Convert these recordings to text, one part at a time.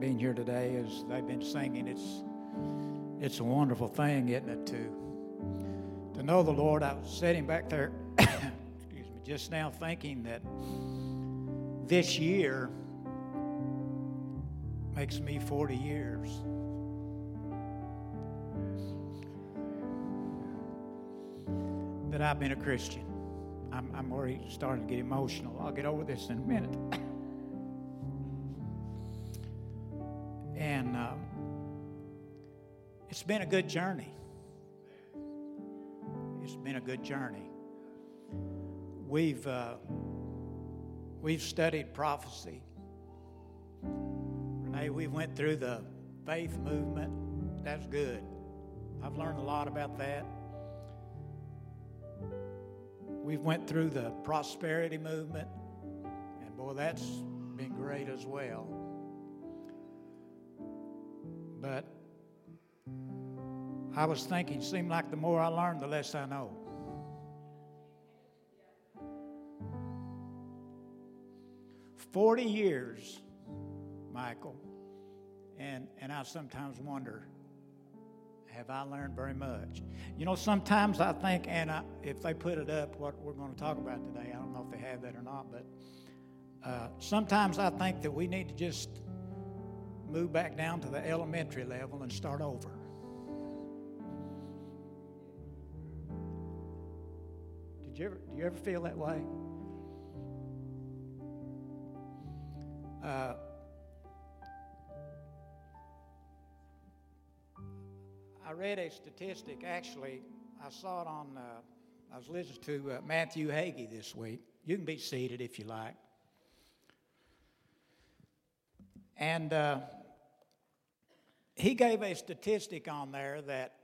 being here today. As they've been singing, it's it's a wonderful thing, isn't it, to to know the Lord. I was sitting back there, excuse me, just now thinking that this year makes me 40 years. That I've been a Christian. I'm, I'm already starting to get emotional. I'll get over this in a minute. been a good journey. It's been a good journey. We've uh, we've studied prophecy. Renee, we went through the faith movement. That's good. I've learned a lot about that. We've went through the prosperity movement, and boy, that's been great as well. But I was thinking, seemed like the more I learned, the less I know. Forty years, Michael, and and I sometimes wonder, have I learned very much? You know, sometimes I think, and I, if they put it up, what we're going to talk about today, I don't know if they have that or not, but uh, sometimes I think that we need to just move back down to the elementary level and start over. Did you ever, do you ever feel that way? Uh, I read a statistic, actually, I saw it on, uh, I was listening to uh, Matthew Hagee this week. You can be seated if you like. And uh, he gave a statistic on there that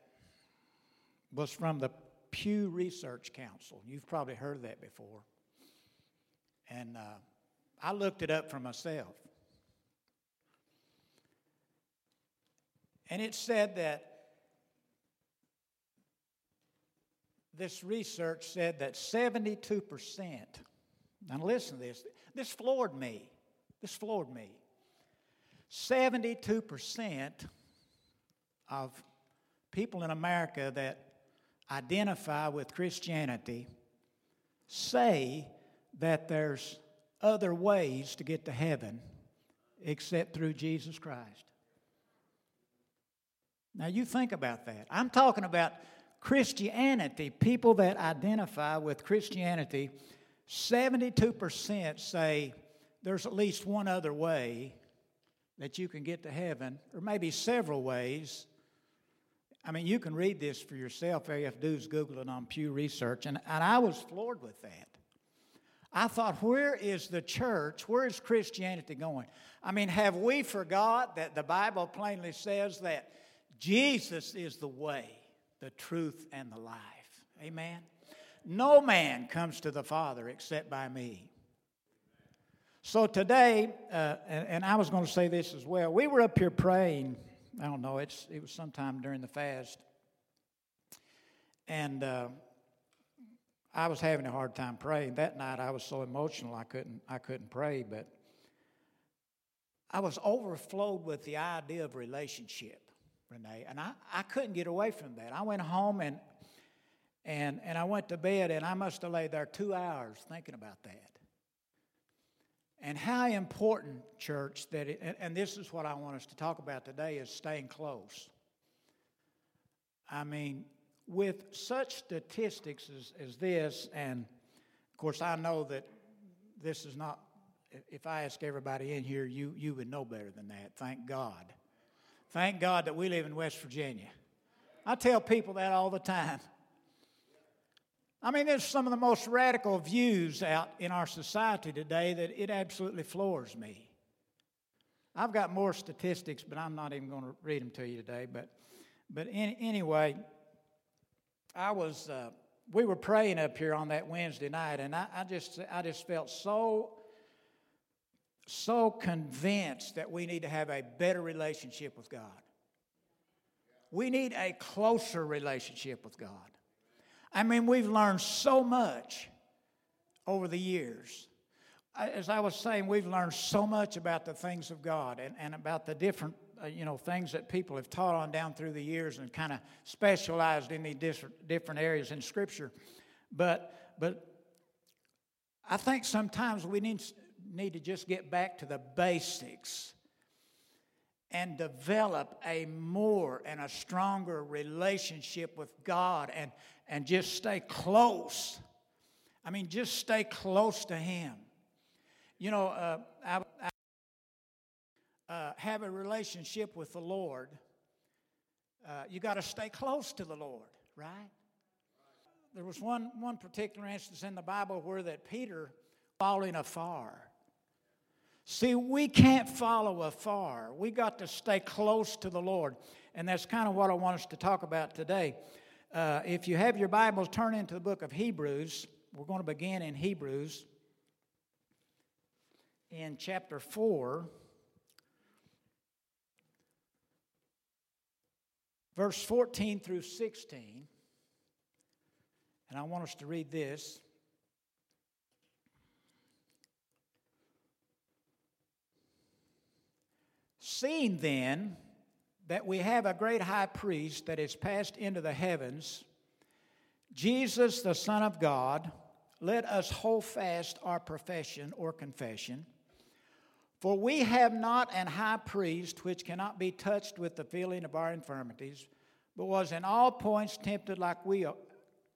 was from the Pew Research Council. You've probably heard that before. And uh, I looked it up for myself. And it said that this research said that 72%, now listen to this, this floored me. This floored me. 72% of people in America that identify with Christianity say that there's other ways to get to heaven except through Jesus Christ. Now, you think about that. I'm talking about Christianity, people that identify with Christianity, 72% say there's at least one other way that you can get to heaven, or maybe several ways. I mean, you can read this for yourself. To do Google it on Pew Research. And, and I was floored with that. I thought, where is the church? Where is Christianity going? I mean, have we forgot that the Bible plainly says that Jesus is the way, the truth, and the life? Amen. No man comes to the Father except by me. So today, uh, and, and, I was going to say this as well, we were up here praying. I don't know, it's, it was sometime during the fast. And uh, I was having a hard time praying. That night I was so emotional I couldn't, I couldn't pray, but I was overflowed with the idea of relationship, Renee, and I, I couldn't get away from that. I went home and, and, and I went to bed, and I must have laid there two hours thinking about that. And how important, church, that it, and, and this is what I want us to talk about today is staying close. I mean, with such statistics as, as this, and of course, I know that this is not, if I ask everybody in here, you, you would know better than that. Thank God. Thank God that we live in West Virginia. I tell people that all the time. I mean, there's some of the most radical views out in our society today that it absolutely floors me. I've got more statistics, but I'm not even going to read them to you today. But, but in, anyway, I was, uh, we were praying up here on that Wednesday night, and I, I, just, I just felt so, so convinced that we need to have a better relationship with God. We need a closer relationship with God. I mean, we've learned so much over the years. as I was saying, we've learned so much about the things of God and, and about the different, uh, you know, things that people have taught on down through the years and kind of specialized in these different, different areas in Scripture. But, but I think sometimes we need, need to just get back to the basics and develop a more and a stronger relationship with God and, and just stay close. I mean, just stay close to Him. You know, uh, I, I uh, have a relationship with the Lord. Uh, you got to stay close to the Lord, right? There was one, one particular instance in the Bible where that Peter following afar. See, we can't follow afar. We got to stay close to the Lord. And that's kind of what I want us to talk about today. Uh, if you have your Bibles, turn into the book of Hebrews. We're going to begin in Hebrews in chapter 4, verse 14 through 16. And I want us to read this. Seeing then that we have a great high priest that is passed into the heavens, Jesus, the Son of God, let us hold fast our profession or confession. For we have not an high priest which cannot be touched with the feeling of our infirmities, but was in all points tempted like we are,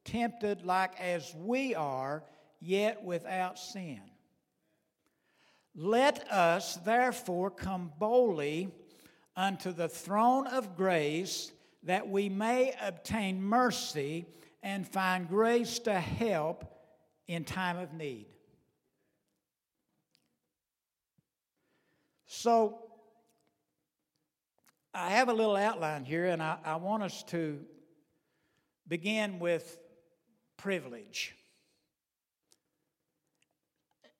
tempted like as we are, yet without sin. Let us therefore come boldly unto the throne of grace that we may obtain mercy and find grace to help in time of need. So, I have a little outline here, and I, I want us to begin with privilege.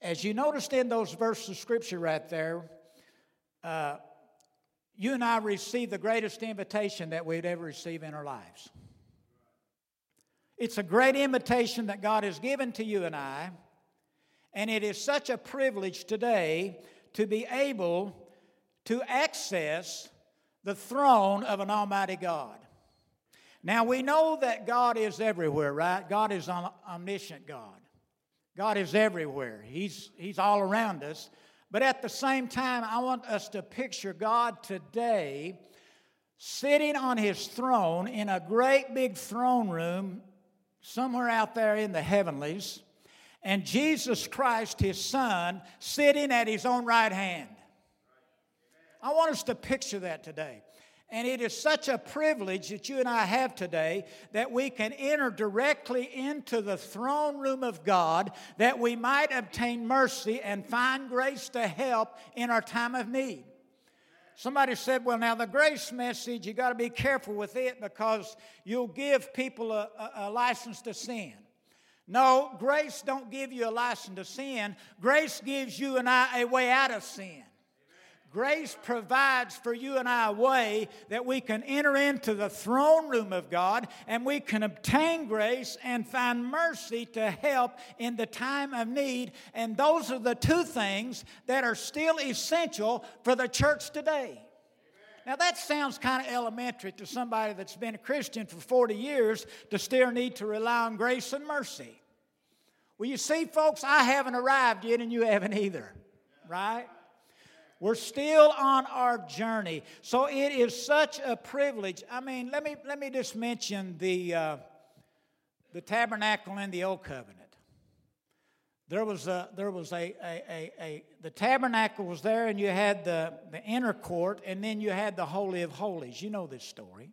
As you noticed in those verses of scripture right there, uh, you and I received the greatest invitation that we'd ever receive in our lives. It's a great invitation that God has given to you and I, and it is such a privilege today to be able to access the throne of an Almighty God. Now, we know that God is everywhere, right? God is an omniscient God. God is everywhere, He's, he's all around us. But at the same time, I want us to picture God today sitting on His throne in a great big throne room somewhere out there in the heavenlies and Jesus Christ, his son, sitting at his own right hand. I want us to picture that today. And it is such a privilege that you and I have today that we can enter directly into the throne room of God that we might obtain mercy and find grace to help in our time of need. Somebody said, Well, now the grace message, you got to be careful with it because you'll give people a, a, a license to sin. No, grace don't give you a license to sin. Grace gives you and I a way out of sin. Grace provides for you and I a way that we can enter into the throne room of God and we can obtain grace and find mercy to help in the time of need. And those are the two things that are still essential for the church today. Now, that sounds kind of elementary to somebody that's been a Christian for 40 years to still need to rely on grace and mercy. Well, you see, folks, I haven't arrived yet, and you haven't either, right? We're still on our journey. So it is such a privilege. I mean, let me, let me just mention the, uh, the tabernacle in the Old Covenant. There was a, there was a, a, a, a, the tabernacle was there, and you had the, the inner court, and then you had the Holy of Holies. You know this story.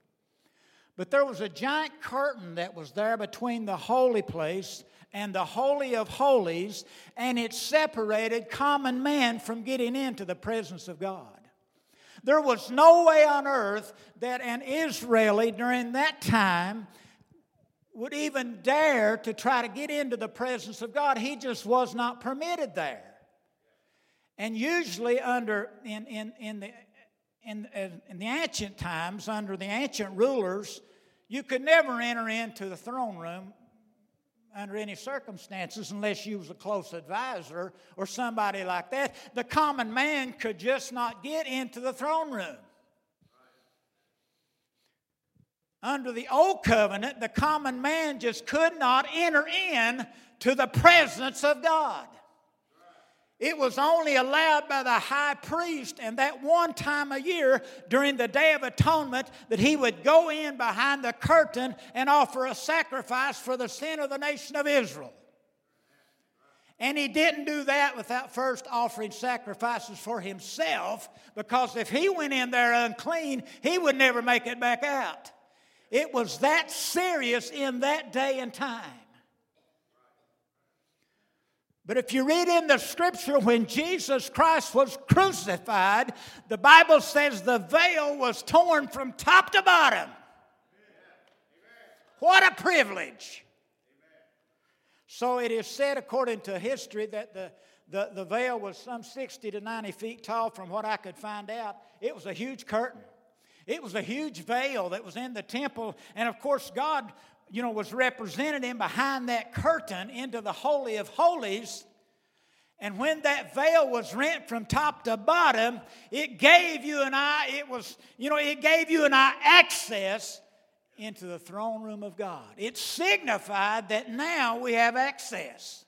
But there was a giant curtain that was there between the holy place and the Holy of Holies, and it separated common man from getting into the presence of God. There was no way on earth that an Israeli during that time would even dare to try to get into the presence of God. He just was not permitted there. And usually, under in, in, in, the, in, in the ancient times, under the ancient rulers, you could never enter into the throne room under any circumstances unless you was a close advisor or somebody like that. The common man could just not get into the throne room. Under the old covenant, the common man just could not enter in to the presence of God. It was only allowed by the high priest, and that one time a year during the Day of Atonement that he would go in behind the curtain and offer a sacrifice for the sin of the nation of Israel. And he didn't do that without first offering sacrifices for himself, because if he went in there unclean, he would never make it back out. It was that serious in that day and time. But if you read in the scripture, when Jesus Christ was crucified, the Bible says the veil was torn from top to bottom. What a privilege. So it is said, according to history, that the, the, the veil was some 60 to 90 feet tall, from what I could find out. It was a huge curtain. It was a huge veil that was in the temple. And of course, God you know, was represented in behind that curtain into the Holy of Holies. And when that veil was rent from top to bottom, it gave you and I, it was, you know, it gave you and I access into the throne room of God. It signified that now we have access.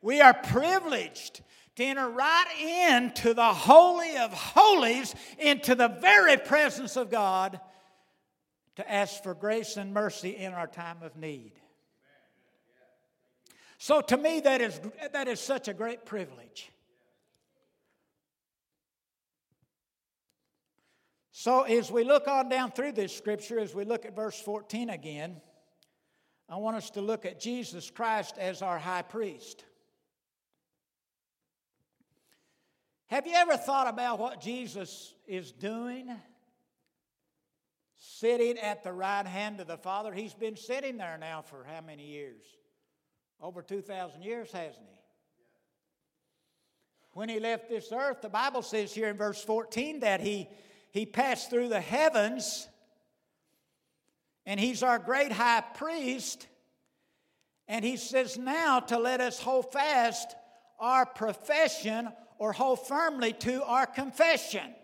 We are privileged to enter right into the Holy of Holies, into the very presence of God to ask for grace and mercy in our time of need. So to me, that is, that is such a great privilege. So as we look on down through this scripture, as we look at verse 14 again, I want us to look at Jesus Christ as our high priest. Have you ever thought about what Jesus is doing? Sitting at the right hand of the Father. He's been sitting there now for how many years? Over 2,000 years, hasn't he? When he left this earth, the Bible says here in verse 14 that he, he passed through the heavens and he's our great high priest. And he says now to let us hold fast our profession or hold firmly to our confession.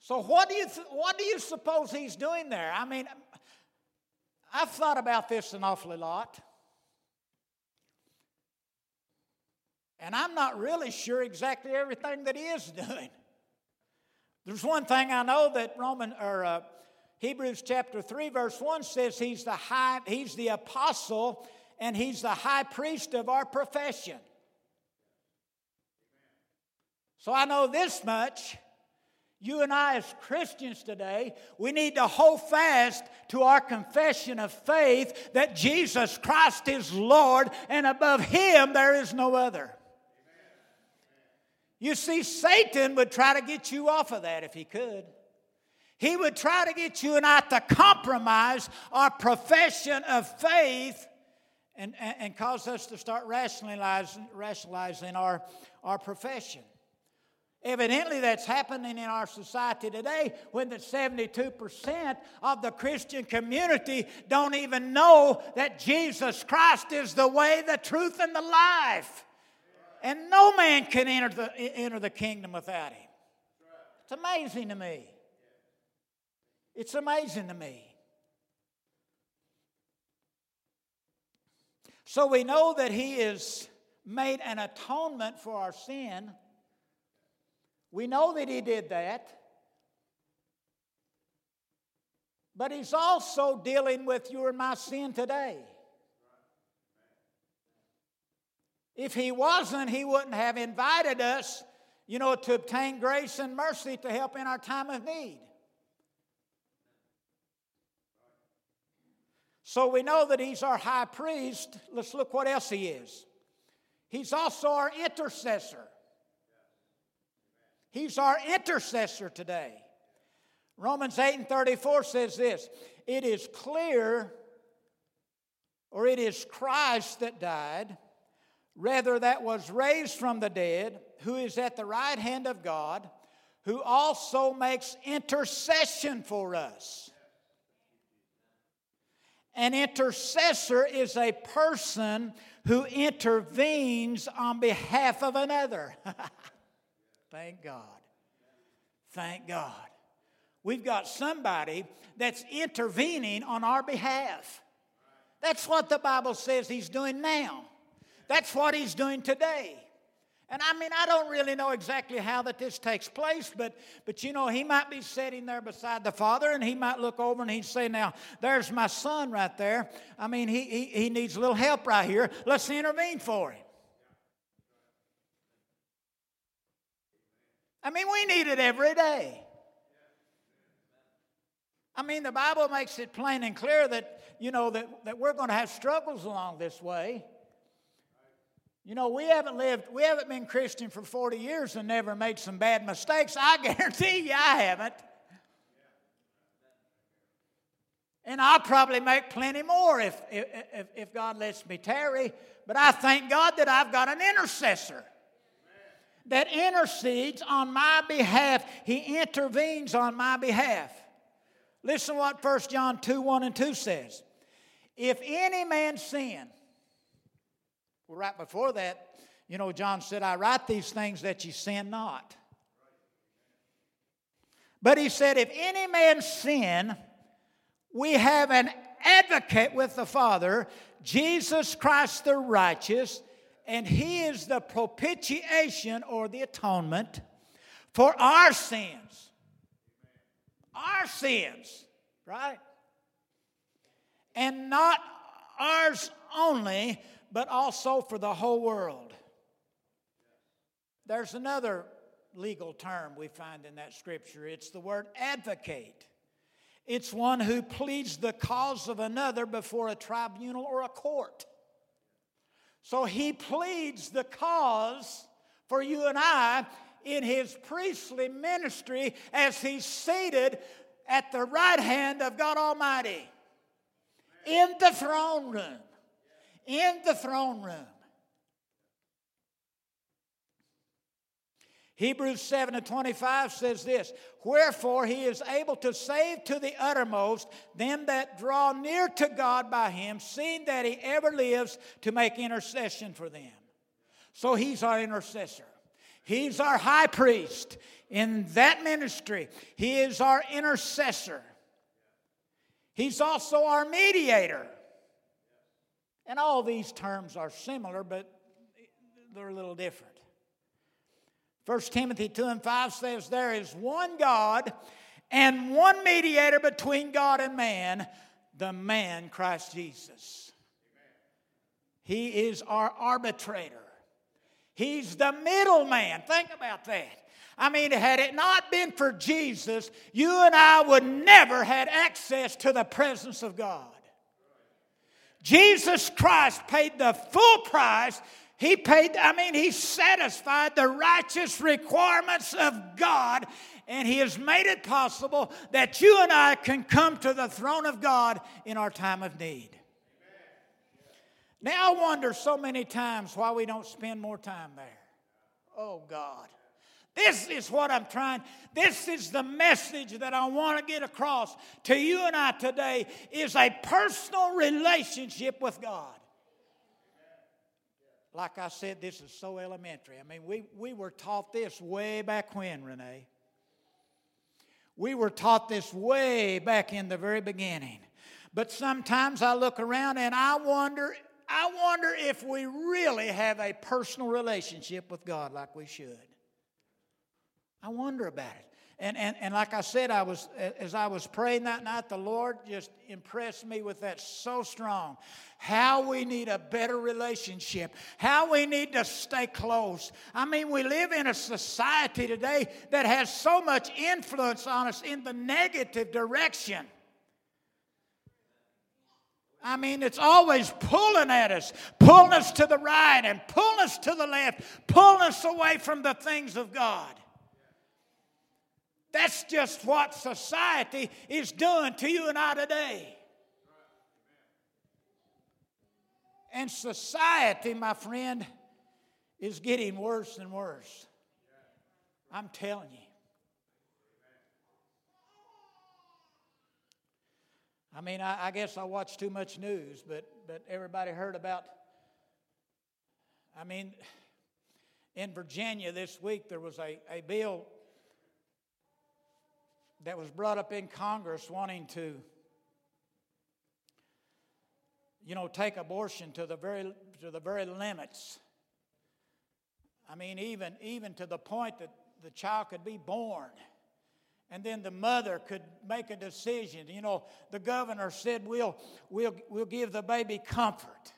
So, what do you, th- what do you suppose he's doing there? I mean, I've thought about this an awfully lot. And I'm not really sure exactly everything that he is doing. There's one thing I know that Roman or uh, Hebrews chapter 3 verse 1 says he's the high he's the apostle and he's the high priest of our profession. So I know this much you and I, as Christians today, we need to hold fast to our confession of faith that Jesus Christ is Lord and above Him there is no other. You see, Satan would try to get you off of that if he could. He would try to get you and I to compromise our profession of faith and, and, and cause us to start rationalizing, rationalizing our, our profession. Evidently, that's happening in our society today when the 72% of the Christian community don't even know that Jesus Christ is the way, the truth, and the life. And no man can enter the, enter the kingdom without him. It's amazing to me. It's amazing to me. So we know that he has made an atonement for our sin we know that he did that. But he's also dealing with your and my sin today. If he wasn't, he wouldn't have invited us, you know, to obtain grace and mercy to help in our time of need. So we know that he's our high priest. Let's look what else he is. He's also our intercessor. He's our intercessor today. Romans 8 and 34 says this It is clear, or it is Christ that died, rather, that was raised from the dead, who is at the right hand of God, who also makes intercession for us. An intercessor is a person who intervenes on behalf of another. Thank God. Thank God. We've got somebody that's intervening on our behalf. That's what the Bible says he's doing now. That's what he's doing today. And I mean, I don't really know exactly how that this takes place, but, but you know, he might be sitting there beside the Father and he might look over and he'd say, Now, there's my son right there. I mean, he, he, he needs a little help right here. Let's intervene for him. I mean, we need it every day. I mean, the Bible makes it plain and clear that, you know, that, that we're going to have struggles along this way. You know, we haven't lived, we haven't been Christian for 40 years and never made some bad mistakes. I guarantee you I haven't. And I'll probably make plenty more if, if, if God lets me tarry. But I thank God that I've got an intercessor that intercedes on my behalf. He intervenes on my behalf. Listen to what 1 John 2 1 and 2 says. If any man sin, well, right before that, you know, John said, I write these things that ye sin not. But he said, if any man sin, we have an advocate with the Father, Jesus Christ the righteous, and he is the propitiation or the atonement for our sins. Our sins, right? And not ours only, but also for the whole world. There's another legal term we find in that scripture it's the word advocate. It's one who pleads the cause of another before a tribunal or a court. So he pleads the cause for you and I in his priestly ministry as he's seated at the right hand of God Almighty in the throne room in the throne room. Hebrews 7 and 25 says this Wherefore he is able to save to the uttermost them that draw near to God by him, seeing that he ever lives to make intercession for them. So he's our intercessor. He's our high priest in that ministry. He is our intercessor. He's also our mediator. And all these terms are similar, but they're a little different. 1 Timothy 2 and 5 says, There is one God and one mediator between God and man, the man Christ Jesus. He is our arbitrator. He's the middleman. Think about that. I mean, had it not been for Jesus, you and I would never had access to the presence of God. Jesus Christ paid the full price. He paid, I mean, He satisfied the righteous requirements of God, and He has made it possible that you and I can come to the throne of God in our time of need. Now, I wonder so many times why we don't spend more time there. Oh, God. This is what I'm trying. This is the message that I want to get across to you and I today is a personal relationship with God. Like I said, this is so elementary. I mean, we, we were taught this way back when, Renee. We were taught this way back in the very beginning. But sometimes I look around and I wonder, I wonder if we really have a personal relationship with God like we should. I wonder about it. And, and, and like I said, I was as I was praying that night, the Lord just impressed me with that so strong. How we need a better relationship, how we need to stay close. I mean, we live in a society today that has so much influence on us in the negative direction. I mean, it's always pulling at us, pulling us to the right and pulling us to the left, pulling us away from the things of God. That's just what society is doing to you and I today. And society, my friend, is getting worse and worse. I'm telling you. I mean, I, I guess I watch too much news, but, but everybody heard about. I mean, in Virginia this week, there was a, a bill that was brought up in Congress wanting to, you know, take abortion to the very, to the very limits. I mean, even, even to the point that the child could be born. And then the mother could make a decision. You know, the governor said, We'll, we'll, we'll give the baby comfort.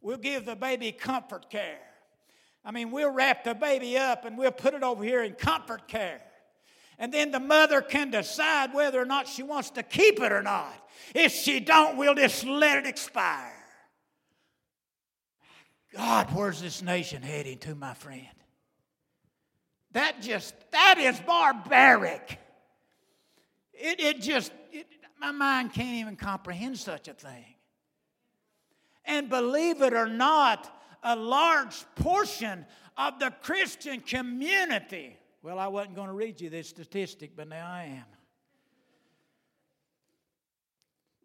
We'll give the baby comfort care. I mean, we'll wrap the baby up and we'll put it over here in comfort care. And then the mother can decide whether or not she wants to keep it or not. If she don't, we'll just let it expire. God, where's this nation heading to, my friend? That just, that is barbaric. It, it just, it, my mind can't even comprehend such a thing. And believe it or not, a large portion of the Christian community well, I wasn't going to read you this statistic, but now I am.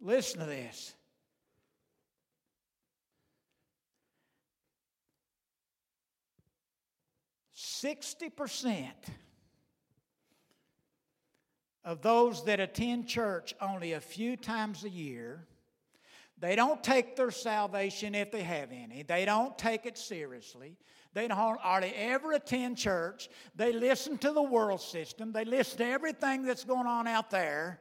Listen to this. Sixty percent of those that attend church only a few times a year, they don't take their salvation if they have any. They don't take it seriously. They don't hardly ever attend church. They listen to the world system. They listen to everything that's going on out there.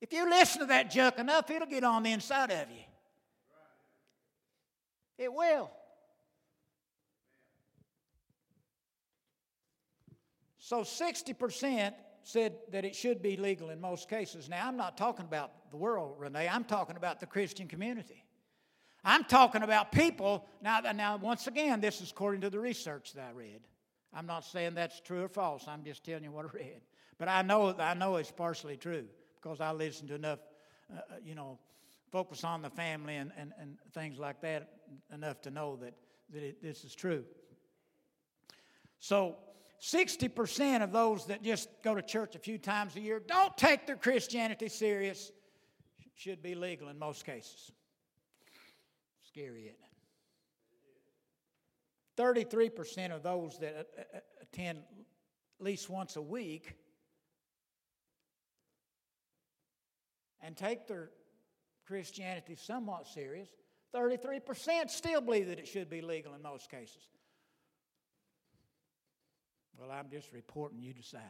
If you listen to that junk enough, it'll get on the inside of you. It will. So 60% said that it should be legal in most cases. Now, I'm not talking about the world, Renee. I'm talking about the Christian community. I'm talking about people. Now, now, once again, this is according to the research that I read. I'm not saying that's true or false. I'm just telling you what I read. But I know, I know it's partially true because I listen to enough, uh, uh, you know, focus on the family and, and, and things like that enough to know that, that it, this is true. So, 60% of those that just go to church a few times a year don't take their Christianity serious, should be legal in most cases scary, isn't it? 33% of those that attend at least once a week and take their Christianity somewhat serious, 33% still believe that it should be legal in most cases. Well, I'm just reporting, you decide.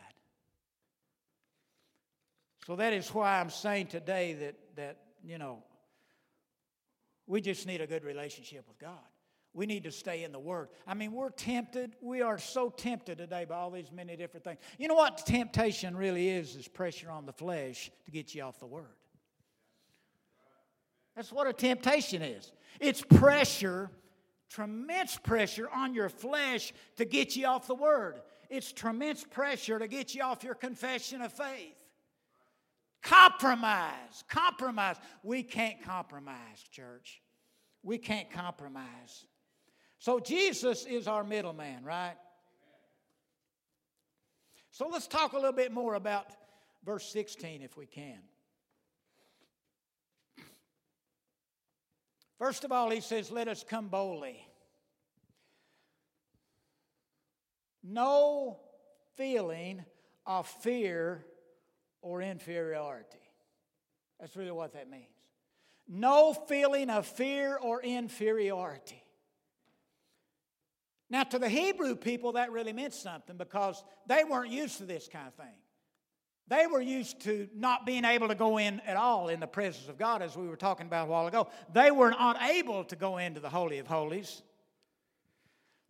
So that is why I'm saying today that, that you know, we just need a good relationship with God. We need to stay in the Word. I mean, we're tempted. We are so tempted today by all these many different things. You know what temptation really is? Is pressure on the flesh to get you off the Word. That's what a temptation is. It's pressure, tremendous pressure on your flesh to get you off the Word. It's tremendous pressure to get you off your confession of faith. Compromise. Compromise. We can't compromise, church. We can't compromise. So Jesus is our middleman, right? So let's talk a little bit more about verse 16 if we can. First of all, he says, Let us come boldly. No feeling of fear or inferiority. That's really what that means. No feeling of fear or inferiority. Now, to the Hebrew people, that really meant something because they weren't used to this kind of thing. They were used to not being able to go in at all in the presence of God, as we were talking about a while ago. They were not able to go into the Holy of Holies.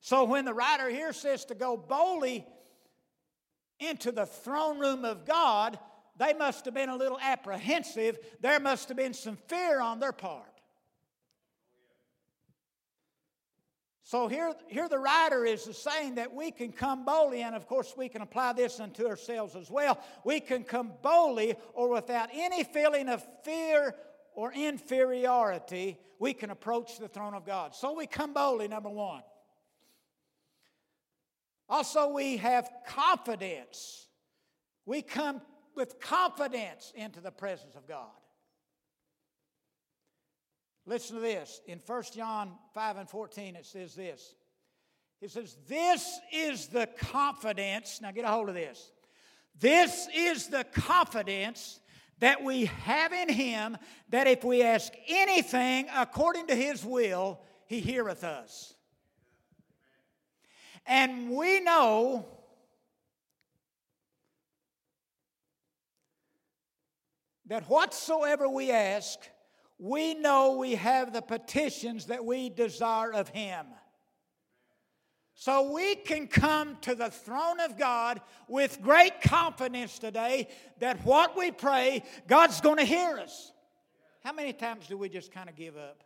So when the writer here says to go boldly into the throne room of God, they must have been a little apprehensive. There must have been some fear on their part. So here, here the writer is saying that we can come boldly, and of course we can apply this unto ourselves as well. We can come boldly or without any feeling of fear or inferiority, we can approach the throne of God. So we come boldly, number one. Also, we have confidence. We come with confidence into the presence of God. Listen to this. In 1 John 5 and 14, it says this. It says, This is the confidence. Now get a hold of this. This is the confidence that we have in Him that if we ask anything according to His will, He heareth us. And we know that whatsoever we ask, we know we have the petitions that we desire of Him. So we can come to the throne of God with great confidence today that what we pray, God's going to hear us. How many times do we just kind of give up?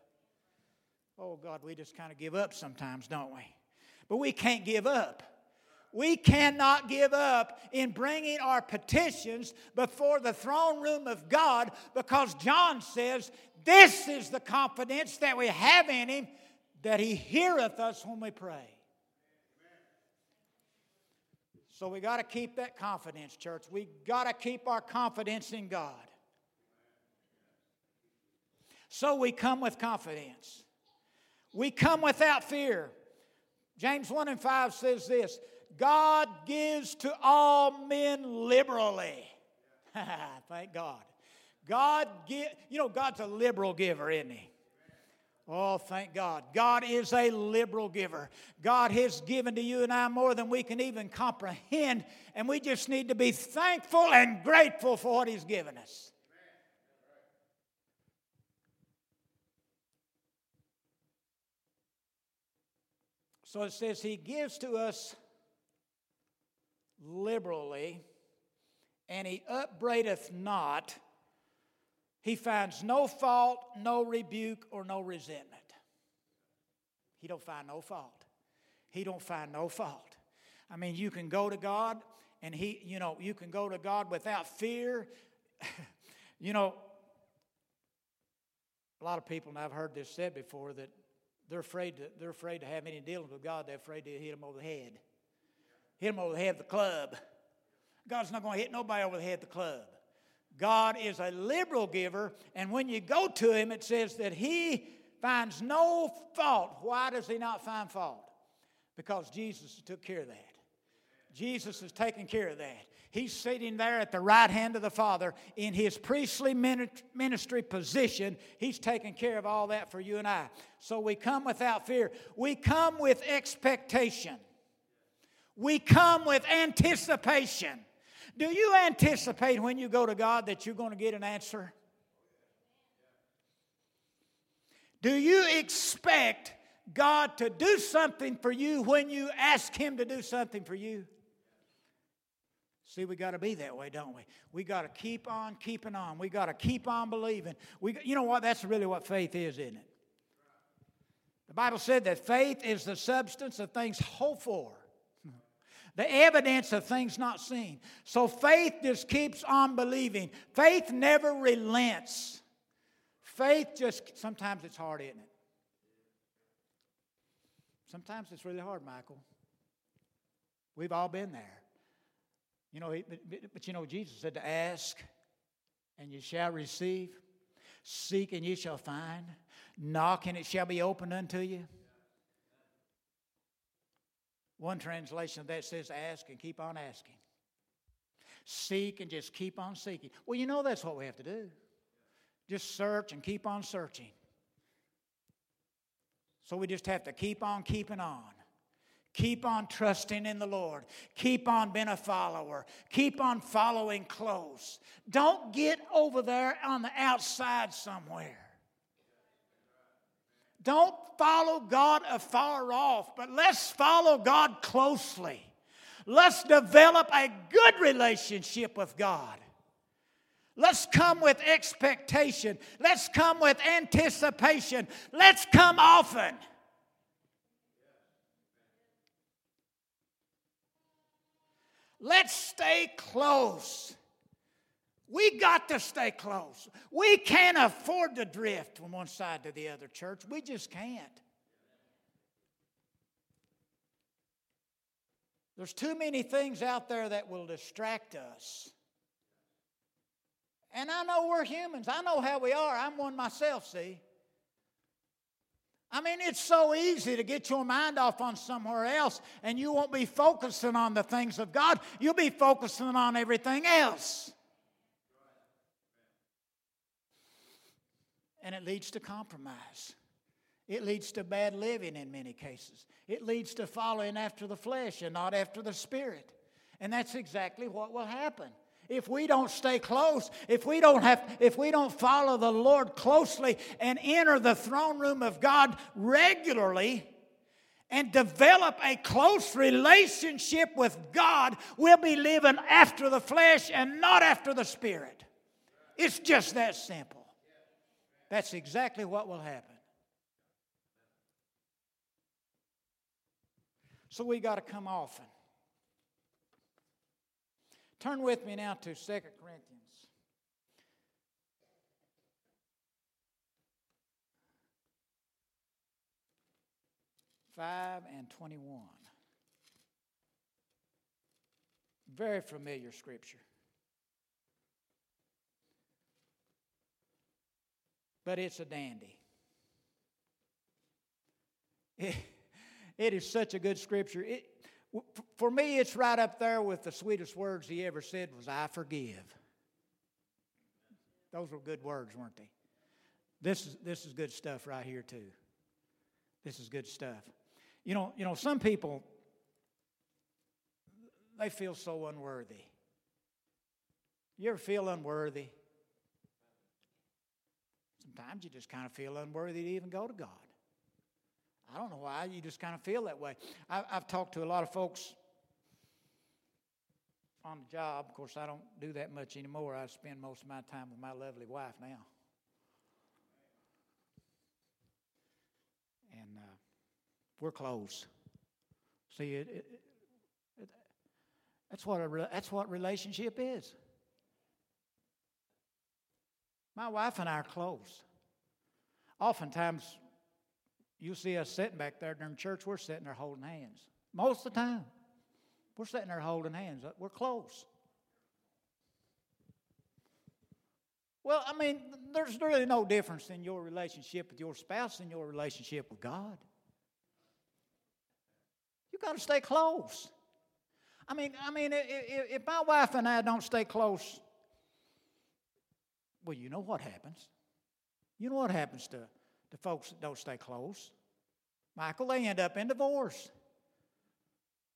Oh, God, we just kind of give up sometimes, don't we? But we can't give up. We cannot give up in bringing our petitions before the throne room of God because John says, This is the confidence that we have in Him that He heareth us when we pray. So we got to keep that confidence, church. We got to keep our confidence in God. So we come with confidence. We come without fear. James 1 and 5 says this God gives to all men liberally. Thank God. God give, you know, God's a liberal giver, isn't He? Oh, thank God. God is a liberal giver. God has given to you and I more than we can even comprehend, and we just need to be thankful and grateful for what He's given us. So it says, He gives to us liberally, and He upbraideth not he finds no fault, no rebuke, or no resentment. He don't find no fault. He don't find no fault. I mean, you can go to God and he, you know, you can go to God without fear. you know, a lot of people, and I've heard this said before, that they're afraid to, they're afraid to have any dealings with God. They're afraid to hit them over the head. Hit them over the head with the club. God's not going to hit nobody over the head with the club. God is a liberal giver, and when you go to Him, it says that He finds no fault. Why does He not find fault? Because Jesus took care of that. Jesus is taking care of that. He's sitting there at the right hand of the Father in his priestly ministry position. He's taking care of all that for you and I. So we come without fear. We come with expectation. We come with anticipation. Do you anticipate when you go to God that you're going to get an answer? Do you expect God to do something for you when you ask Him to do something for you? See, we got to be that way, don't we? We got to keep on keeping on. We got to keep on believing. We, you know what? That's really what faith is, isn't it? The Bible said that faith is the substance of things hoped for the evidence of things not seen. So faith just keeps on believing. Faith never relents. Faith just, sometimes it's hard, isn't it? Sometimes it's really hard, Michael. We've all been there. You know, but, but you know, Jesus said to ask and you shall receive, seek and you shall find, knock and it shall be opened unto you. One translation of that says, ask and keep on asking. Seek and just keep on seeking. Well, you know that's what we have to do. Just search and keep on searching. So we just have to keep on keeping on. Keep on trusting in the Lord. Keep on being a follower. Keep on following close. Don't get over there on the outside somewhere. Don't follow God afar off, but let's follow God closely. Let's develop a good relationship with God. Let's come with expectation. Let's come with anticipation. Let's come often. Let's stay close. We got to stay close. We can't afford to drift from one side to the other, church. We just can't. There's too many things out there that will distract us. And I know we're humans. I know how we are. I'm one myself, see. I mean, it's so easy to get your mind off on somewhere else, and you won't be focusing on the things of God. You'll be focusing on everything else. And it leads to compromise. It leads to bad living in many cases. It leads to following after the flesh and not after the spirit. And that's exactly what will happen if we don't stay close, if we don't have if we don't follow the Lord closely and enter the throne room of God regularly and develop a close relationship with God, we'll be living after the flesh and not after the spirit. It's just that simple. That's exactly what will happen. So we got to come often. Turn with me now to 2 Corinthians. Five and twenty-one. Very familiar scripture. But it's a dandy. It, it is such a good scripture. It, for me, it's right up there with the sweetest words he ever said was, I forgive. Those were good words, weren't they? This is, this is good stuff right here, too. This is good stuff. You know, you know, some people, they feel so unworthy. You ever feel unworthy? Sometimes you just kind of feel unworthy to even go to God. I don't know why, you just kind of feel that way. I, have talked to a lot of folks on the job. Of course, I don't do that much anymore. I spend most of my time with my lovely wife now. And uh, we're close. See, it, it, it, that's, what a, that's what relationship is. My wife and I are close. Oftentimes, you see us sitting back there during church, we're sitting there holding hands. Most of the time, we're sitting there holding hands. We're close. Well, I mean, there's really no difference in your relationship with your spouse and your relationship with God. You got to stay close. I mean, I mean, if my wife and I don't stay close, well, you know what happens. You know what happens to the folks that don't stay close. Michael, they end up in divorce.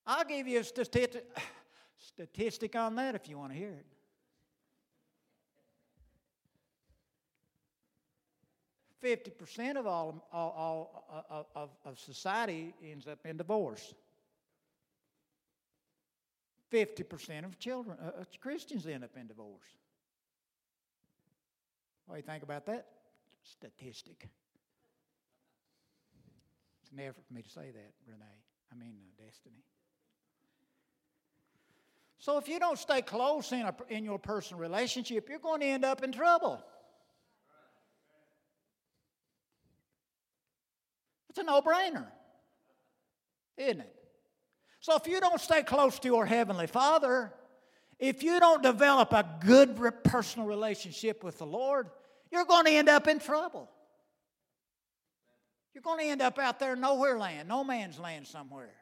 I'll give you a statistic, statistic on that if you want to hear it. Fifty percent of all, all, all uh, of, of society ends up in divorce. Fifty percent of children, uh, Christians end up in divorce. What do you think about that statistic? It's an effort for me to say that, Renee. I mean, uh, Destiny. So if you don't stay close in, a, in your personal relationship, you're going to end up in trouble. It's a no brainer, isn't it? So if you don't stay close to your Heavenly Father, if you don't develop a good personal relationship with the Lord, you're going to end up in trouble. You're going to end up out there nowhere land, no man's land somewhere.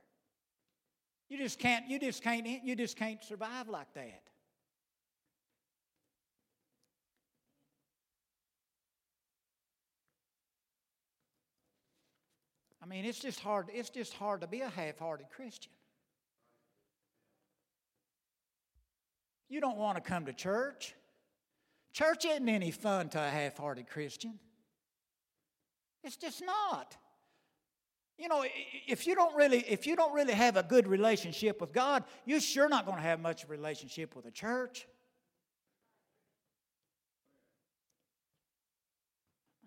You just can't, you just can't, you just can't survive like that. I mean, it's just hard, it's just hard to be a half-hearted Christian. You don't want to come to church. Church isn't any fun to a half-hearted Christian. It's just not. You know, if you don't really, if you don't really have a good relationship with God, you're sure not going to have much relationship with the church.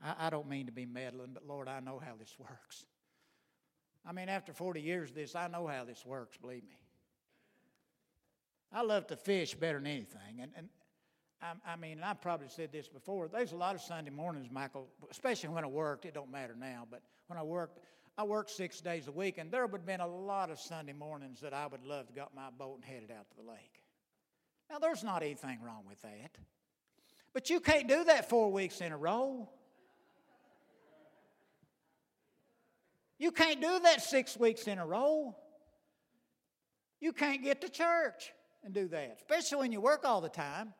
I, I don't mean to be meddling, but Lord, I know how this works. I mean, after 40 years of this, I know how this works, believe me. I love to fish better than anything. And, and I, I mean, I've probably said this before. There's a lot of Sunday mornings, Michael, especially when I worked. It don't matter now, but when I worked, I worked six days a week, and there would have been a lot of Sunday mornings that I would love to got my boat and headed out to the lake. Now, there's not anything wrong with that, but you can't do that four weeks in a row. You can't do that six weeks in a row. You can't get to church and do that, especially when you work all the time.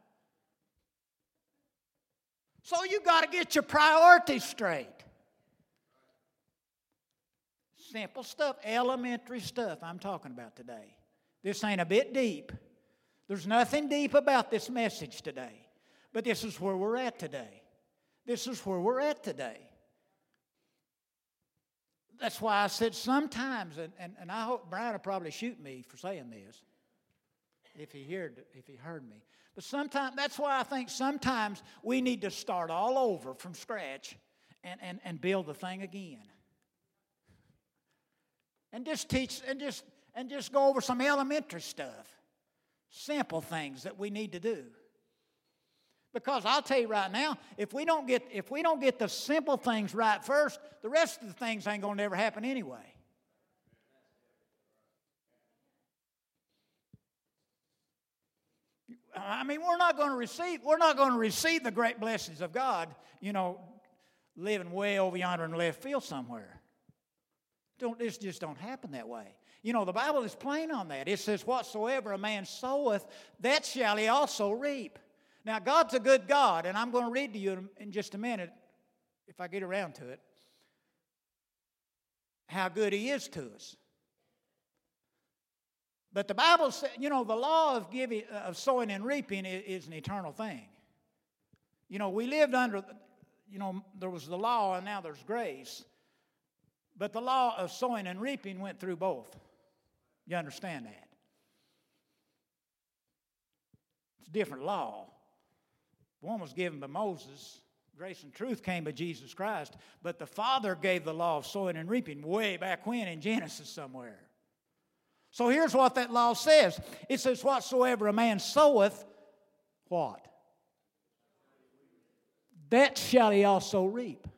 So you got to get your priorities straight. Simple stuff, elementary stuff I'm talking about today. This ain't a bit deep. There's nothing deep about this message today. But this is where we're at today. This is where we're at today. That's why I said sometimes, and, and, and I hope Brian will probably shoot me for saying this if he heard if he heard me. But sometimes that's why I think sometimes we need to start all over from scratch and, and, and build the thing again. And just teach and just and just go over some elementary stuff. Simple things that we need to do. Because I'll tell you right now, if we don't get if we don't get the simple things right first, the rest of the things ain't gonna never happen anyway. I mean, we're not going to receive, we're not going to receive the great blessings of God, you know, living way over yonder in the left field somewhere. Don't, this just don't happen that way. You know, the Bible is plain on that. It says, Whatsoever a man soweth, that shall he also reap. Now, God's a good God, and I'm going to read to you in just a minute, if I get around to it, how good He is to us. But the Bible says, you know, the law of giving, uh, of sowing and reaping is, is, an eternal thing. You know, we lived under, you know, there was the law and now there's grace. But the law of sowing and reaping went through both. You understand that? It's a different law. One was given by Moses. Grace and truth came by Jesus Christ. But the Father gave the law of sowing and reaping way back when in Genesis somewhere. So here's what that law says it says, Whatsoever a man soweth, what? That shall he also reap.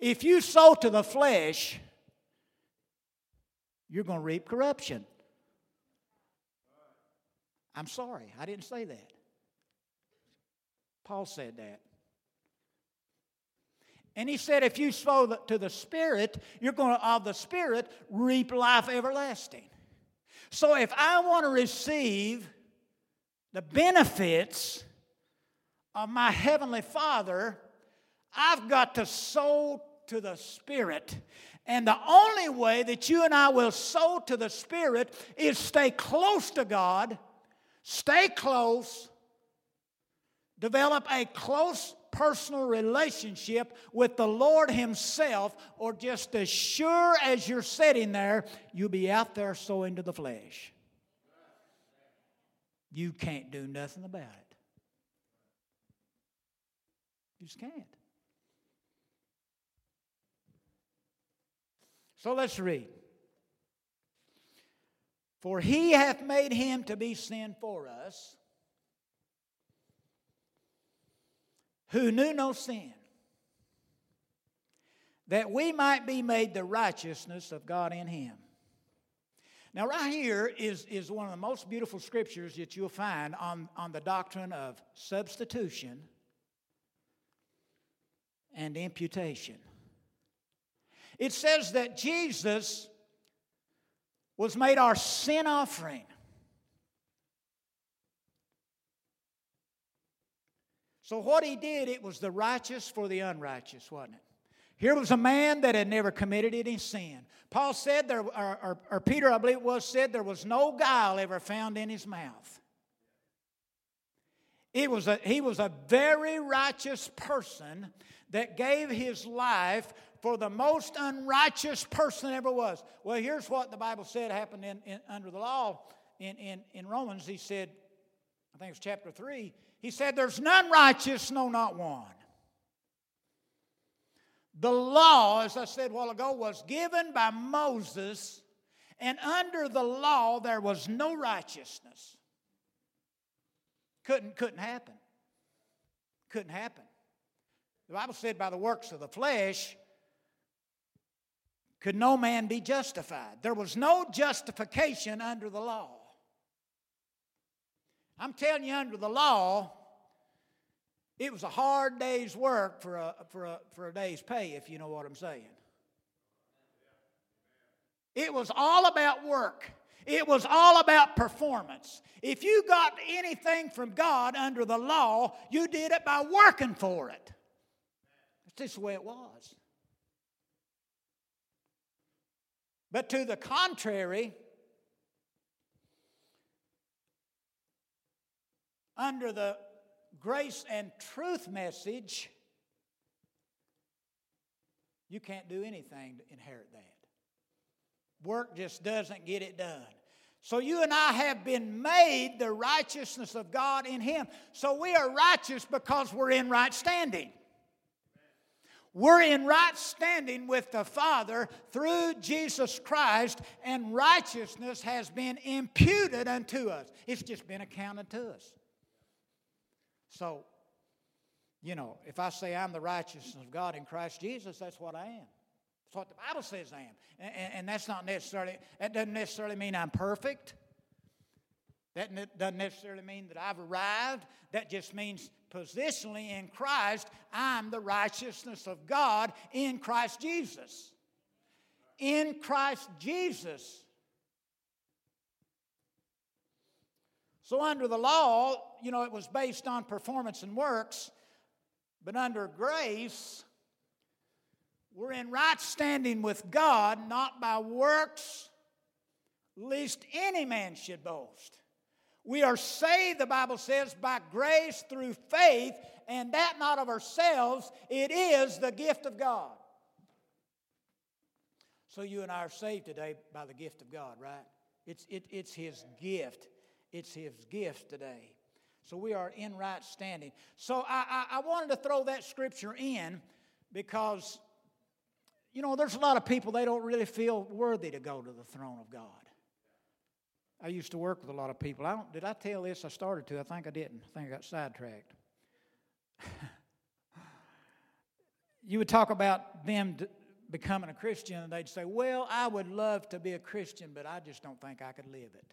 If you sow to the flesh, you're going to reap corruption. I'm sorry, I didn't say that. Paul said that. And he said, if you sow to the Spirit, you're going to, of the Spirit, reap life everlasting. So if I want to receive the benefits of my Heavenly Father, I've got to sow to the Spirit. And the only way that you and I will sow to the Spirit is stay close to God, stay close, develop a close personal relationship with the Lord Himself, or just as sure as you're sitting there, you'll be out there sowing to the flesh. You can't do nothing about it. You just can't. So let's read. For he hath made him to be sin for us who knew no sin, that we might be made the righteousness of God in him. Now, right here is, is one of the most beautiful scriptures that you'll find on, on the doctrine of substitution and imputation. It says that Jesus was made our sin offering. So, what he did, it was the righteous for the unrighteous, wasn't it? Here was a man that had never committed any sin. Paul said, there, or, or, or Peter, I believe it was, said there was no guile ever found in his mouth. It was a, he was a very righteous person that gave his life for the most unrighteous person ever was. Well, here's what the Bible said happened in, in, under the law in, in, in Romans. He said, I think it's chapter 3, he said, There's none righteous, no, not one. The law, as I said a while ago, was given by Moses, and under the law there was no righteousness. Couldn't, couldn't happen. Couldn't happen. The Bible said, by the works of the flesh, could no man be justified. There was no justification under the law. I'm telling you, under the law, it was a hard day's work for a, for a, for a day's pay, if you know what I'm saying. It was all about work. It was all about performance. If you got anything from God under the law, you did it by working for it. That's just the way it was. But to the contrary, under the grace and truth message, you can't do anything to inherit that. Work just doesn't get it done. So you and I have been made the righteousness of God in Him. So we are righteous because we're in right standing. We're in right standing with the Father through Jesus Christ, and righteousness has been imputed unto us. It's just been accounted to us. So, you know, if I say I'm the righteousness of God in Christ Jesus, that's what I am. That's what the Bible says I am. And, and that's not necessarily, that doesn't necessarily mean I'm perfect. That doesn't necessarily mean that I've arrived. That just means positionally in Christ, I'm the righteousness of God in Christ Jesus. In Christ Jesus. So, under the law, you know, it was based on performance and works, but under grace, we're in right standing with God, not by works, lest any man should boast. We are saved, the Bible says, by grace through faith, and that not of ourselves, it is the gift of God. So you and I are saved today by the gift of God, right? It's, it, it's His gift. It's His gift today. So we are in right standing. So I, I, I wanted to throw that scripture in because, you know, there's a lot of people, they don't really feel worthy to go to the throne of God. I used to work with a lot of people. I don't, did I tell this? I started to. I think I didn't. I think I got sidetracked. you would talk about them becoming a Christian, and they'd say, Well, I would love to be a Christian, but I just don't think I could live it.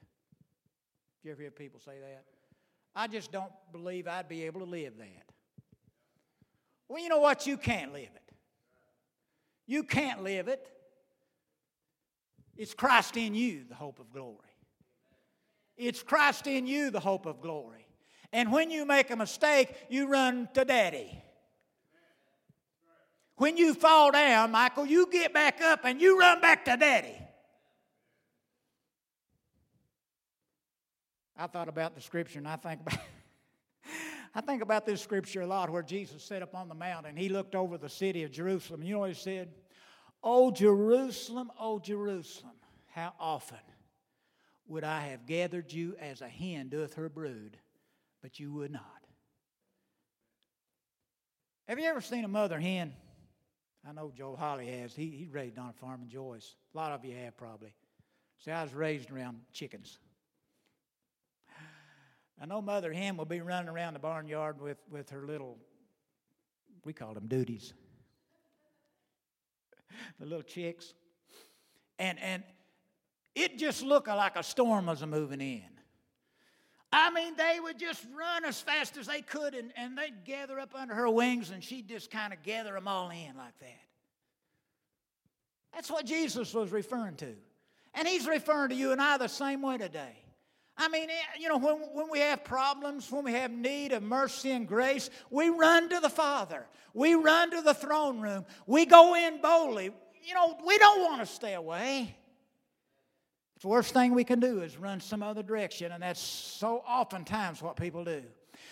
You ever hear people say that? I just don't believe I'd be able to live that. Well, you know what? You can't live it. You can't live it. It's Christ in you, the hope of glory. It's Christ in you, the hope of glory. And when you make a mistake, you run to daddy. When you fall down, Michael, you get back up and you run back to daddy. I thought about the scripture and I think about I think about this scripture a lot where Jesus sat up on the mount and he looked over the city of Jerusalem. You know what he said? Oh Jerusalem, oh Jerusalem, how often would I have gathered you as a hen doeth her brood, but you would not. Have you ever seen a mother hen? I know Joe Holly has. He, he raised on a farm in Joyce. A lot of you have probably. See, I was raised around chickens. I know Mother Hen will be running around the barnyard with, with her little, we call them duties, the little chicks. And, and it just looked like a storm was moving in. I mean, they would just run as fast as they could and, and they'd gather up under her wings and she'd just kind of gather them all in like that. That's what Jesus was referring to. And he's referring to you and I the same way today. I mean, eh, you know, when, when we have problems, when we have need of mercy and grace, we run to the Father. We run to the throne room. We go in boldly. You know, we don't want to stay away. The worst thing we can do is run some other direction, and that's so oftentimes what people do.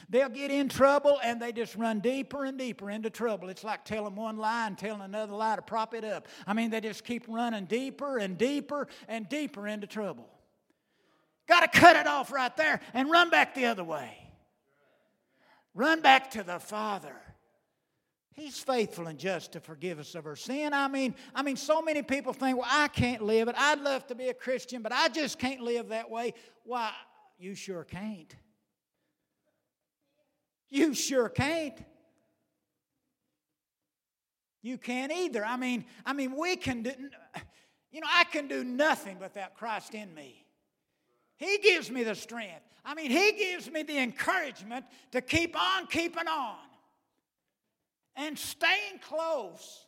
They'll get in trouble and they just run deeper and deeper into trouble. It's like telling one lie and telling another lie to prop it up. I mean, they just keep running deeper and deeper and deeper into trouble. Got to cut it off right there and run back the other way. Run back to the Father. He's faithful and just to forgive us of our sin. I mean, I mean, so many people think, well, I can't live it. I'd love to be a Christian, but I just can't live that way. Why, you sure can't. You sure can't. You can't either. I mean, I mean, we can do, you know, I can do nothing without Christ in me. He gives me the strength. I mean, He gives me the encouragement to keep on keeping on and staying close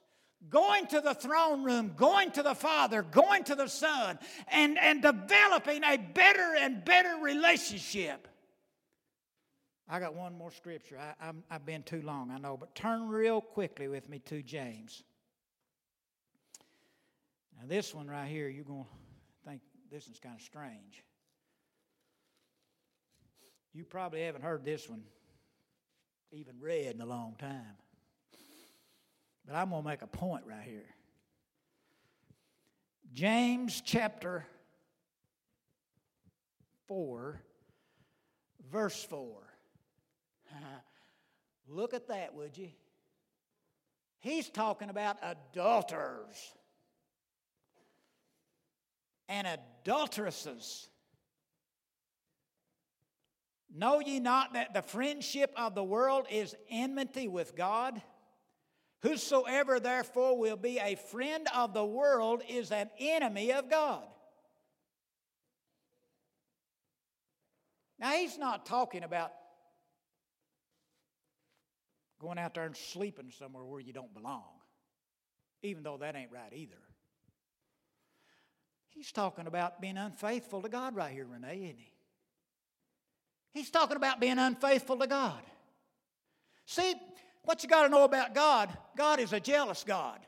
going to the throne room, going to the Father, going to the Son, and, and developing a better and better relationship. I got one more scripture. I, I'm, I've been too long, I know, but turn real quickly with me to James. Now, this one right here, you're going to think this is kind of strange. You probably haven't heard this one even read in a long time. But I'm going to make a point right here. James chapter 4, verse 4. Look at that, would you? He's talking about adulterers and adulteresses. Know ye not that the friendship of the world is enmity with God? Whosoever therefore will be a friend of the world is an enemy of God. Now, he's not talking about going out there and sleeping somewhere where you don't belong, even though that ain't right either. He's talking about being unfaithful to God right here, Renee, isn't he? He's talking about being unfaithful to God. See, what you got to know about God, God is a jealous God.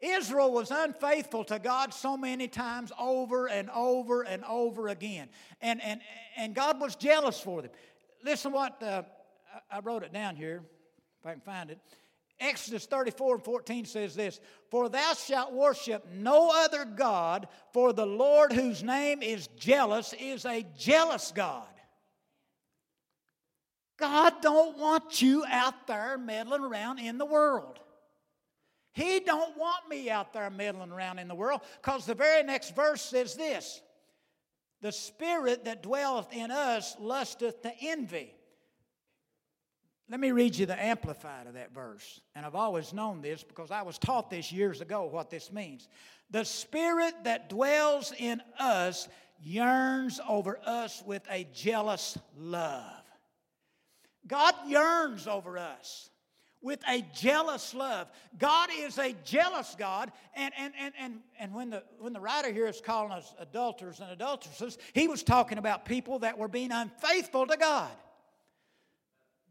Israel was unfaithful to God so many times over and over and over again. And, and, and God was jealous for them. Listen what uh, I wrote it down here, if I can find it. Exodus 34 and 14 says this For thou shalt worship no other God, for the Lord whose name is jealous is a jealous God. God don't want you out there meddling around in the world. He don't want me out there meddling around in the world because the very next verse says this The spirit that dwelleth in us lusteth to envy. Let me read you the amplified of that verse. And I've always known this because I was taught this years ago what this means. The spirit that dwells in us yearns over us with a jealous love. God yearns over us with a jealous love. God is a jealous God, and, and, and, and, and when, the, when the writer here is calling us adulterers and adulteresses, he was talking about people that were being unfaithful to God.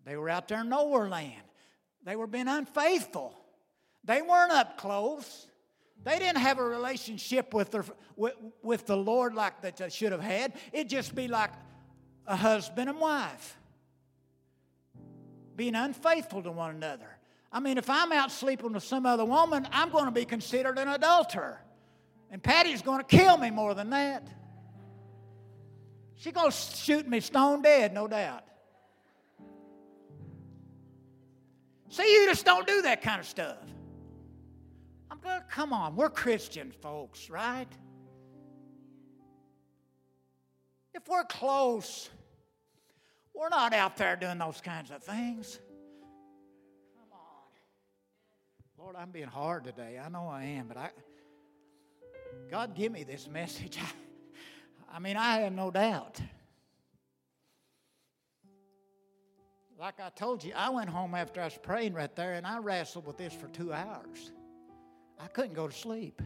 They were out there in nowhere land. They were being unfaithful. They weren't up close. They didn't have a relationship with, their, with, with the Lord like that they should have had. It'd just be like a husband and wife being unfaithful to one another. I mean, if I'm out sleeping with some other woman, I'm going to be considered an adulterer. And Patty's going to kill me more than that. She's going to shoot me stone dead, no doubt. See, you just don't do that kind of stuff. I'm going, come on, we're Christian folks, right? If we're close, we're not out there doing those kinds of things. Come on. Lord, I'm being hard today. I know I am, but I God give me this message. I mean, I have no doubt. Like I told you, I went home after I was praying right there and I wrestled with this for two hours. I couldn't go to sleep.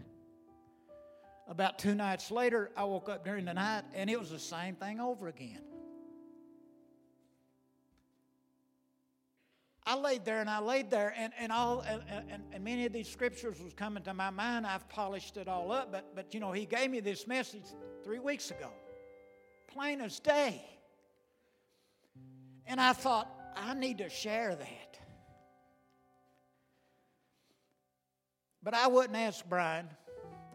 About two nights later, I woke up during the night and it was the same thing over again. I laid there and I laid there, and, and all and, and, and, many of these scriptures was coming to my mind. I've polished it all up, but but you know, he gave me this message three weeks ago, plain as day. And I thought, I need to share that. But I wouldn't ask Brian.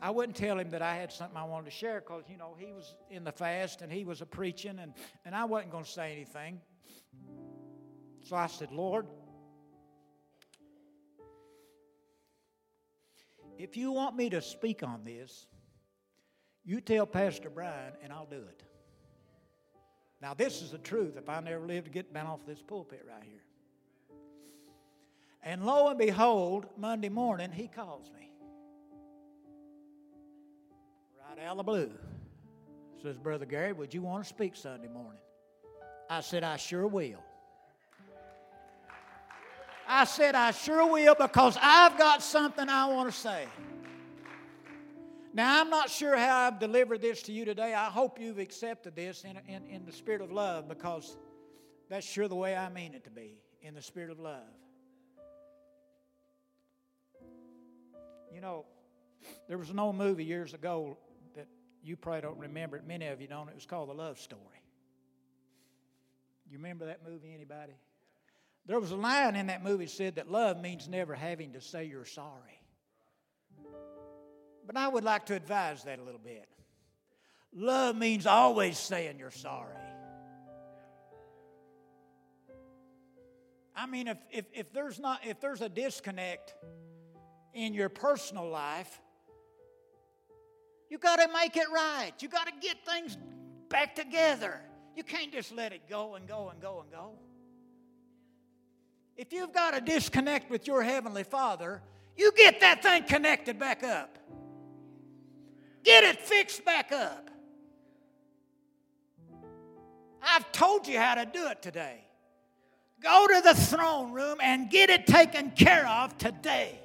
I wouldn't tell him that I had something I wanted to share because, you know, he was in the fast and he was a preaching, and, and I wasn't going to say anything. So I said, Lord, if you want me to speak on this, you tell Pastor Brian and I'll do it. Now, this is the truth if I never live to get down off this pulpit right here. And lo and behold, Monday morning, he calls me. Right out of the blue. Says, Brother Gary, would you want to speak Sunday morning? I said, I sure will. I said, I sure will because I've got something I want to say. Now, I'm not sure how I've delivered this to you today. I hope you've accepted this in, in, in the spirit of love because that's sure the way I mean it to be in the spirit of love. You know, there was an old movie years ago that you probably don't remember it. Many of you don't. It was called The Love Story. You remember that movie, anybody? There was a line in that movie that said that love means never having to say you're sorry. But I would like to advise that a little bit. Love means always saying you're sorry. I mean, if, if, if, there's not, if there's a disconnect in your personal life, you got to make it right. You got to get things back together. You can't just let it go and go and go and go. If you've got a disconnect with your Heavenly Father, you get that thing connected back up. Get it fixed back up. I've told you how to do it today. Go to the throne room and get it taken care of today.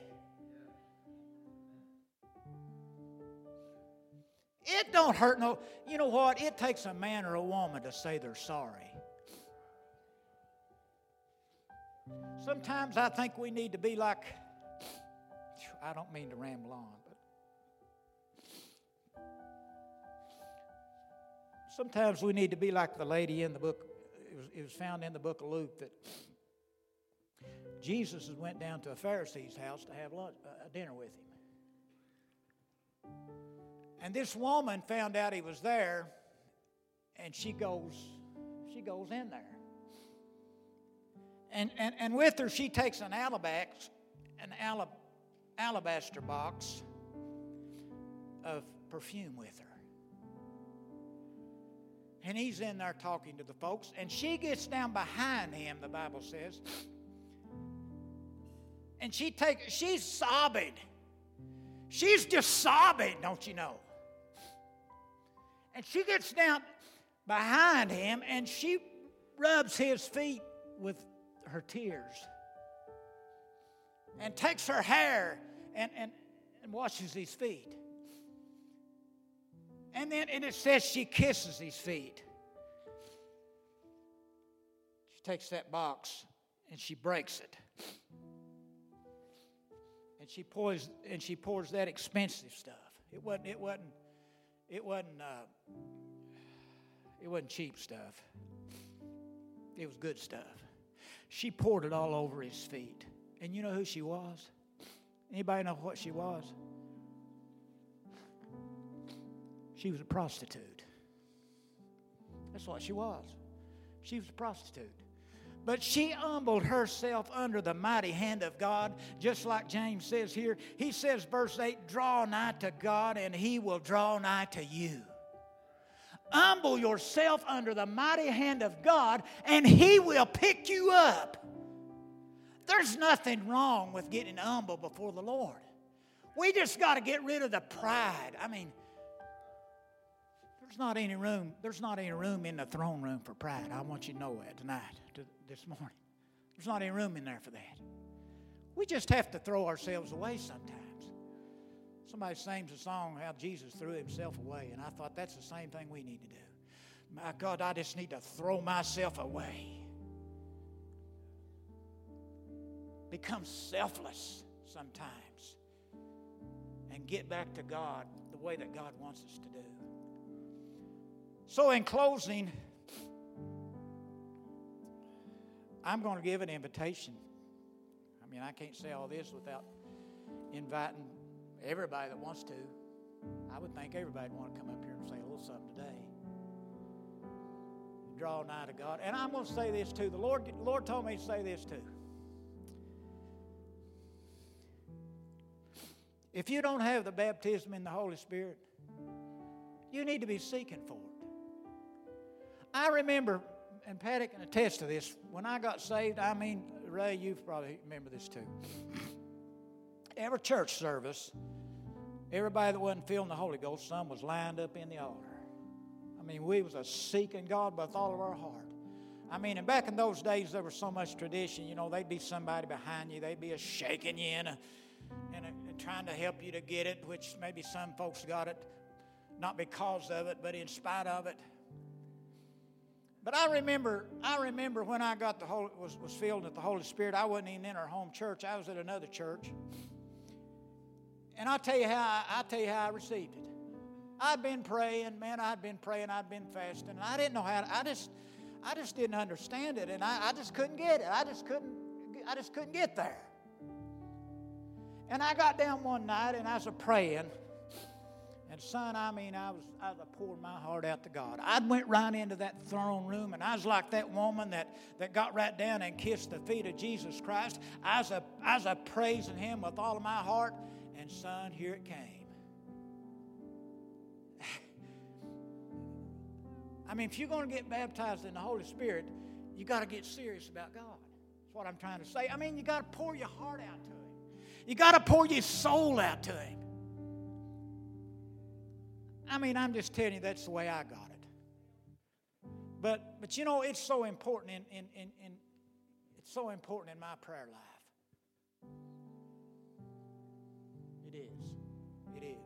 It don't hurt no. You know what? It takes a man or a woman to say they're sorry. Sometimes I think we need to be like, I don't mean to ramble on, sometimes we need to be like the lady in the book, it was, it was found in the book of Luke that Jesus went down to a Pharisee's house to have lunch, uh, dinner with him. And this woman found out he was there, and she goes, she goes in there. And, and, and with her, she takes an alabaster, an alab, alabaster box of perfume with her. And he's in there talking to the folks, and she gets down behind him, the Bible says. And she takes, she's sobbing. She's just sobbing, don't you know? And she gets down behind him and she rubs his feet with her tears and takes her hair and, and, and washes his feet. And then and it says she kisses his feet. She takes that box and she breaks it. And she pours and she pours that expensive stuff. It wasn't it wasn't it wasn't uh, it wasn't cheap stuff. It was good stuff. She poured it all over his feet. And you know who she was? Anybody know what she was? She was a prostitute. That's what she was. She was a prostitute. But she humbled herself under the mighty hand of God, just like James says here. He says, verse 8, draw nigh to God, and he will draw nigh to you. Humble yourself under the mighty hand of God, and he will pick you up. There's nothing wrong with getting humble before the Lord. We just got to get rid of the pride. I mean, there's not any room. There's not any room in the throne room for pride. I want you to know that tonight, to this morning. There's not any room in there for that. We just have to throw ourselves away sometimes. Somebody sings a song how Jesus threw himself away, and I thought that's the same thing we need to do. My God, I just need to throw myself away. Become selfless sometimes and get back to God the way that God wants us to do. So, in closing, I'm going to give an invitation. I mean, I can't say all this without inviting everybody that wants to. I would think everybody would want to come up here and say a little something today. Draw nigh to God. And I'm going to say this too. The Lord, Lord told me to say this too. If you don't have the baptism in the Holy Spirit, you need to be seeking for it. I remember, and Patty can attest to this, when I got saved, I mean, Ray, you probably remember this too. Every church service, everybody that wasn't feeling the Holy Ghost, some was lined up in the altar. I mean, we was a seeking God with all of our heart. I mean, and back in those days, there was so much tradition. You know, they'd be somebody behind you, they'd be a shaking you and, a, and, a, and trying to help you to get it, which maybe some folks got it not because of it, but in spite of it. But I remember, I remember when I got the Holy, was, was filled with the Holy Spirit, I wasn't even in our home church. I was at another church. And I'll tell you how I, I'll tell you how I received it. I'd been praying, man, I'd been praying, I'd been fasting, and I didn't know how to, I just I just didn't understand it, and I, I just couldn't get it. I just couldn't, I just couldn't get there. And I got down one night and I was praying. Son, I mean, I was I was pouring my heart out to God. I went right into that throne room, and I was like that woman that, that got right down and kissed the feet of Jesus Christ. I was a, I was a praising Him with all of my heart, and son, here it came. I mean, if you're going to get baptized in the Holy Spirit, you got to get serious about God. That's what I'm trying to say. I mean, you got to pour your heart out to Him. You got to pour your soul out to Him. I mean, I'm just telling you that's the way I got it. But but you know, it's so important in, in, in, in it's so important in my prayer life. It is. It is.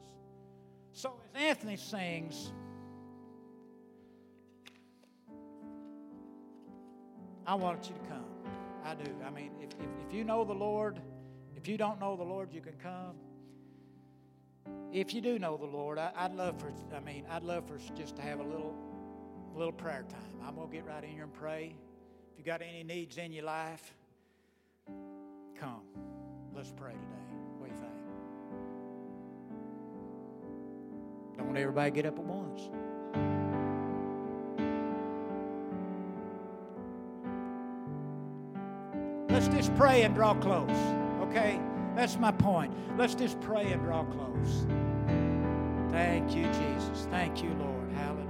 So as Anthony sings, I want you to come. I do. I mean, if, if, if, you know the Lord, if you don't know the Lord, you can come. If you do know the Lord, I, would love for, I mean, I'd love for us just to have a little, little prayer time. I'm to get right in here and pray. If you got any needs in your life, come. Let's pray today. What do you think? Don't everybody get up at once. Let's just pray and draw close, okay? That's my point. Let's just pray and draw close. Thank you, Jesus. Thank you, Lord. Hallelujah.